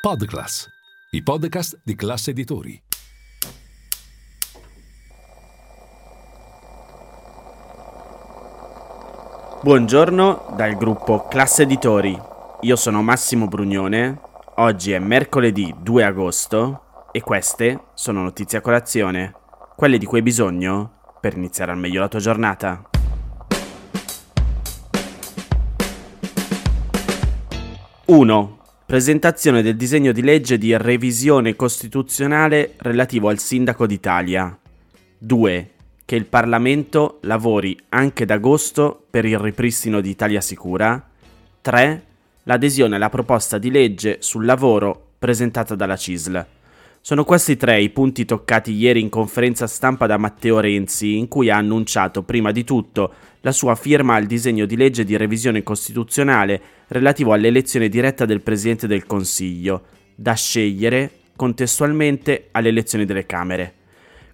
Podclass, i podcast di classe editori. Buongiorno dal gruppo Classe Editori. Io sono Massimo Brugnone. Oggi è mercoledì 2 agosto e queste sono notizie a colazione, quelle di cui hai bisogno per iniziare al meglio la tua giornata. 1. Presentazione del disegno di legge di revisione costituzionale relativo al sindaco d'Italia. 2. Che il Parlamento lavori anche d'agosto per il ripristino di Italia Sicura. 3. L'adesione alla proposta di legge sul lavoro presentata dalla CISL. Sono questi tre i punti toccati ieri in conferenza stampa da Matteo Renzi, in cui ha annunciato prima di tutto la sua firma al disegno di legge di revisione costituzionale relativo all'elezione diretta del Presidente del Consiglio, da scegliere contestualmente alle elezioni delle Camere.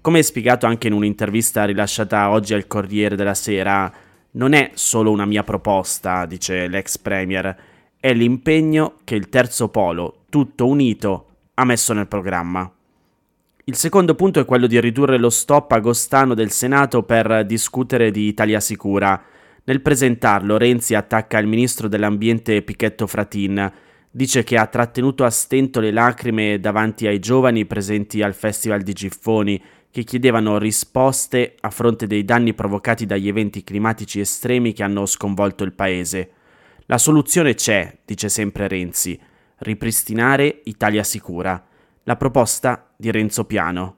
Come spiegato anche in un'intervista rilasciata oggi al Corriere della Sera, non è solo una mia proposta, dice l'ex Premier, è l'impegno che il terzo polo, tutto unito, ha messo nel programma. Il secondo punto è quello di ridurre lo stop agostano del Senato per discutere di Italia Sicura. Nel presentarlo, Renzi attacca il ministro dell'Ambiente Pichetto Fratin. Dice che ha trattenuto a stento le lacrime davanti ai giovani presenti al Festival di Giffoni, che chiedevano risposte a fronte dei danni provocati dagli eventi climatici estremi che hanno sconvolto il paese. La soluzione c'è, dice sempre Renzi ripristinare Italia Sicura, la proposta di Renzo Piano.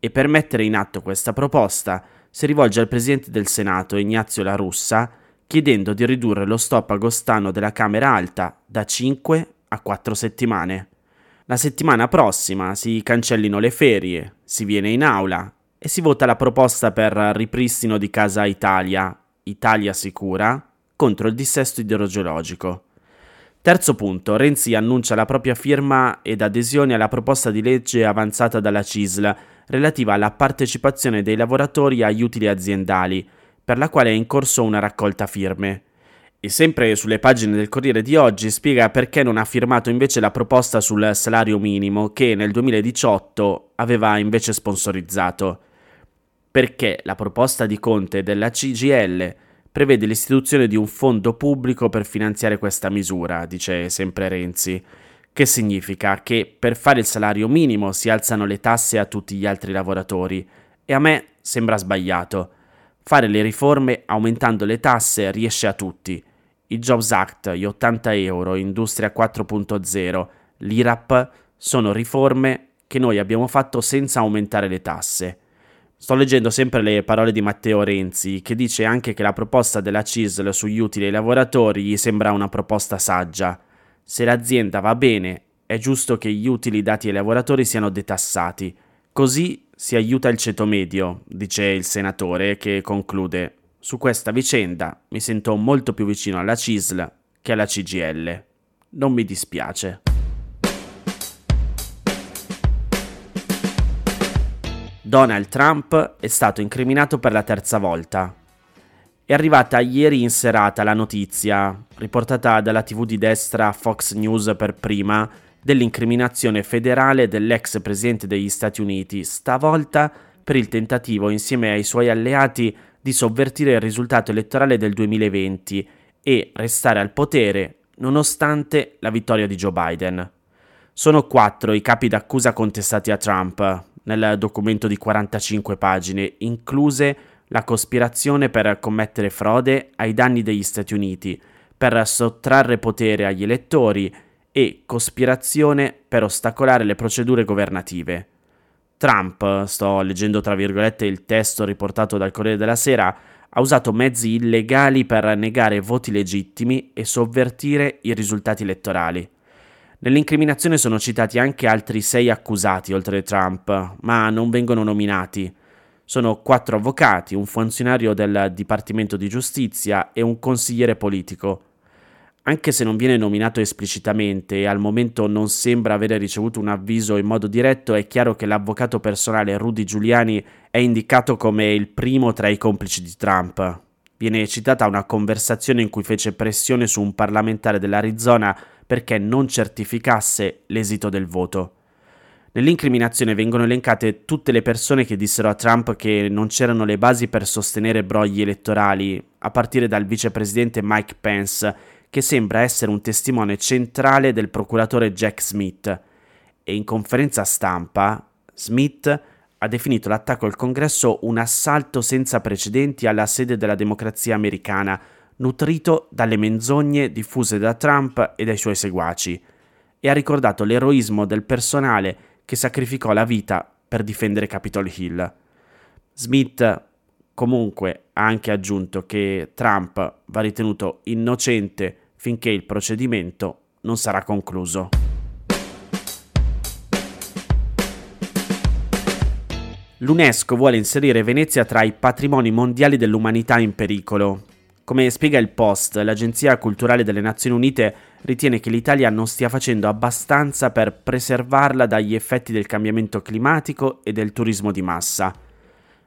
E per mettere in atto questa proposta si rivolge al Presidente del Senato Ignazio La Russa chiedendo di ridurre lo stop agostano della Camera Alta da 5 a 4 settimane. La settimana prossima si cancellino le ferie, si viene in aula e si vota la proposta per ripristino di Casa Italia, Italia Sicura, contro il dissesto idrogeologico. Terzo punto, Renzi annuncia la propria firma ed adesione alla proposta di legge avanzata dalla CISL relativa alla partecipazione dei lavoratori agli utili aziendali, per la quale è in corso una raccolta firme. E sempre sulle pagine del Corriere di oggi spiega perché non ha firmato invece la proposta sul salario minimo che nel 2018 aveva invece sponsorizzato. Perché la proposta di Conte della CGL prevede l'istituzione di un fondo pubblico per finanziare questa misura, dice sempre Renzi, che significa che per fare il salario minimo si alzano le tasse a tutti gli altri lavoratori e a me sembra sbagliato. Fare le riforme aumentando le tasse riesce a tutti. Il Jobs Act, gli 80 euro, Industria 4.0, l'IRAP sono riforme che noi abbiamo fatto senza aumentare le tasse. Sto leggendo sempre le parole di Matteo Renzi, che dice anche che la proposta della CISL sugli utili ai lavoratori gli sembra una proposta saggia. Se l'azienda va bene, è giusto che gli utili dati ai lavoratori siano detassati. Così si aiuta il ceto medio, dice il senatore, che conclude. Su questa vicenda mi sento molto più vicino alla CISL che alla CGL. Non mi dispiace. Donald Trump è stato incriminato per la terza volta. È arrivata ieri in serata la notizia, riportata dalla TV di destra Fox News per prima, dell'incriminazione federale dell'ex presidente degli Stati Uniti, stavolta per il tentativo insieme ai suoi alleati di sovvertire il risultato elettorale del 2020 e restare al potere nonostante la vittoria di Joe Biden. Sono quattro i capi d'accusa contestati a Trump, nel documento di 45 pagine, incluse la cospirazione per commettere frode ai danni degli Stati Uniti, per sottrarre potere agli elettori e cospirazione per ostacolare le procedure governative. Trump, sto leggendo tra virgolette il testo riportato dal Corriere della Sera, ha usato mezzi illegali per negare voti legittimi e sovvertire i risultati elettorali. Nell'incriminazione sono citati anche altri sei accusati oltre Trump, ma non vengono nominati. Sono quattro avvocati, un funzionario del Dipartimento di Giustizia e un consigliere politico. Anche se non viene nominato esplicitamente e al momento non sembra avere ricevuto un avviso in modo diretto, è chiaro che l'avvocato personale Rudy Giuliani è indicato come il primo tra i complici di Trump. Viene citata una conversazione in cui fece pressione su un parlamentare dell'Arizona perché non certificasse l'esito del voto. Nell'incriminazione vengono elencate tutte le persone che dissero a Trump che non c'erano le basi per sostenere brogli elettorali, a partire dal vicepresidente Mike Pence, che sembra essere un testimone centrale del procuratore Jack Smith. E in conferenza stampa, Smith ha definito l'attacco al congresso un assalto senza precedenti alla sede della democrazia americana, nutrito dalle menzogne diffuse da Trump e dai suoi seguaci, e ha ricordato l'eroismo del personale che sacrificò la vita per difendere Capitol Hill. Smith comunque ha anche aggiunto che Trump va ritenuto innocente finché il procedimento non sarà concluso. L'UNESCO vuole inserire Venezia tra i patrimoni mondiali dell'umanità in pericolo. Come spiega il Post, l'Agenzia Culturale delle Nazioni Unite ritiene che l'Italia non stia facendo abbastanza per preservarla dagli effetti del cambiamento climatico e del turismo di massa.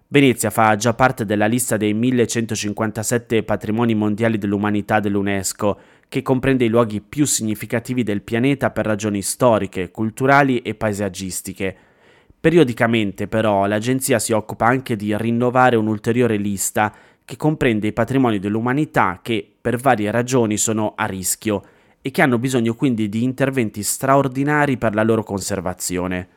Venezia fa già parte della lista dei 1157 patrimoni mondiali dell'umanità dell'UNESCO, che comprende i luoghi più significativi del pianeta per ragioni storiche, culturali e paesaggistiche. Periodicamente però l'agenzia si occupa anche di rinnovare un'ulteriore lista che comprende i patrimoni dell'umanità che per varie ragioni sono a rischio e che hanno bisogno quindi di interventi straordinari per la loro conservazione.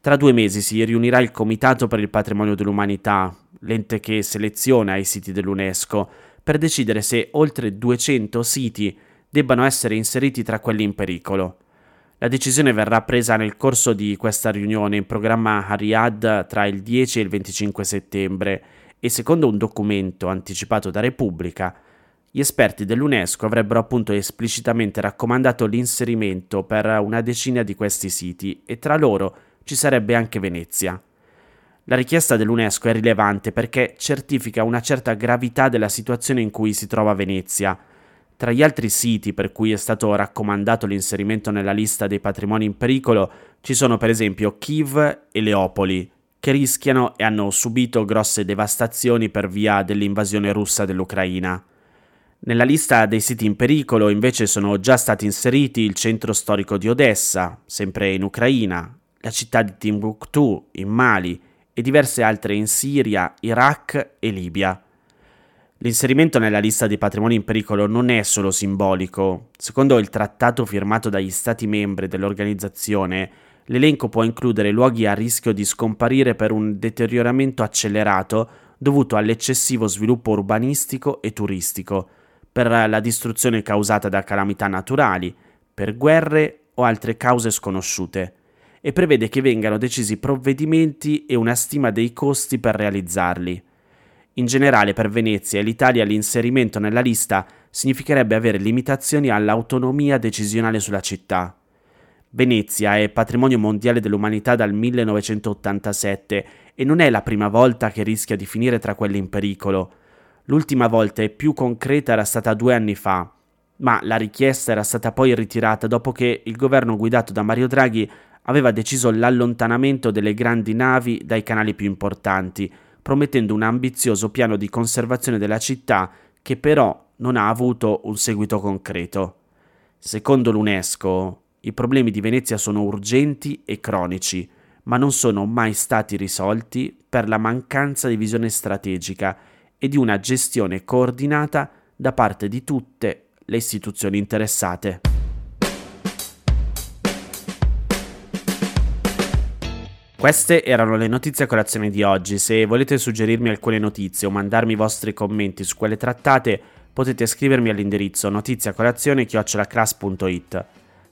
Tra due mesi si riunirà il Comitato per il Patrimonio dell'Umanità, l'ente che seleziona i siti dell'UNESCO, per decidere se oltre 200 siti debbano essere inseriti tra quelli in pericolo. La decisione verrà presa nel corso di questa riunione in programma a Riyadh tra il 10 e il 25 settembre e secondo un documento anticipato da Repubblica, gli esperti dell'UNESCO avrebbero appunto esplicitamente raccomandato l'inserimento per una decina di questi siti e tra loro ci sarebbe anche Venezia. La richiesta dell'UNESCO è rilevante perché certifica una certa gravità della situazione in cui si trova Venezia. Tra gli altri siti per cui è stato raccomandato l'inserimento nella lista dei patrimoni in pericolo ci sono per esempio Kiev e Leopoli, che rischiano e hanno subito grosse devastazioni per via dell'invasione russa dell'Ucraina. Nella lista dei siti in pericolo invece sono già stati inseriti il centro storico di Odessa, sempre in Ucraina, la città di Timbuktu in Mali e diverse altre in Siria, Iraq e Libia. L'inserimento nella lista dei patrimoni in pericolo non è solo simbolico. Secondo il trattato firmato dagli Stati membri dell'organizzazione, L'elenco può includere luoghi a rischio di scomparire per un deterioramento accelerato dovuto all'eccessivo sviluppo urbanistico e turistico, per la distruzione causata da calamità naturali, per guerre o altre cause sconosciute, e prevede che vengano decisi provvedimenti e una stima dei costi per realizzarli. In generale per Venezia e l'Italia l'inserimento nella lista significherebbe avere limitazioni all'autonomia decisionale sulla città. Venezia è patrimonio mondiale dell'umanità dal 1987 e non è la prima volta che rischia di finire tra quelli in pericolo. L'ultima volta e più concreta era stata due anni fa, ma la richiesta era stata poi ritirata dopo che il governo guidato da Mario Draghi aveva deciso l'allontanamento delle grandi navi dai canali più importanti, promettendo un ambizioso piano di conservazione della città che però non ha avuto un seguito concreto. Secondo l'UNESCO, i problemi di Venezia sono urgenti e cronici, ma non sono mai stati risolti per la mancanza di visione strategica e di una gestione coordinata da parte di tutte le istituzioni interessate. Queste erano le notizie a colazione di oggi. Se volete suggerirmi alcune notizie o mandarmi i vostri commenti su quelle trattate, potete scrivermi all'indirizzo notiziacolazione.it.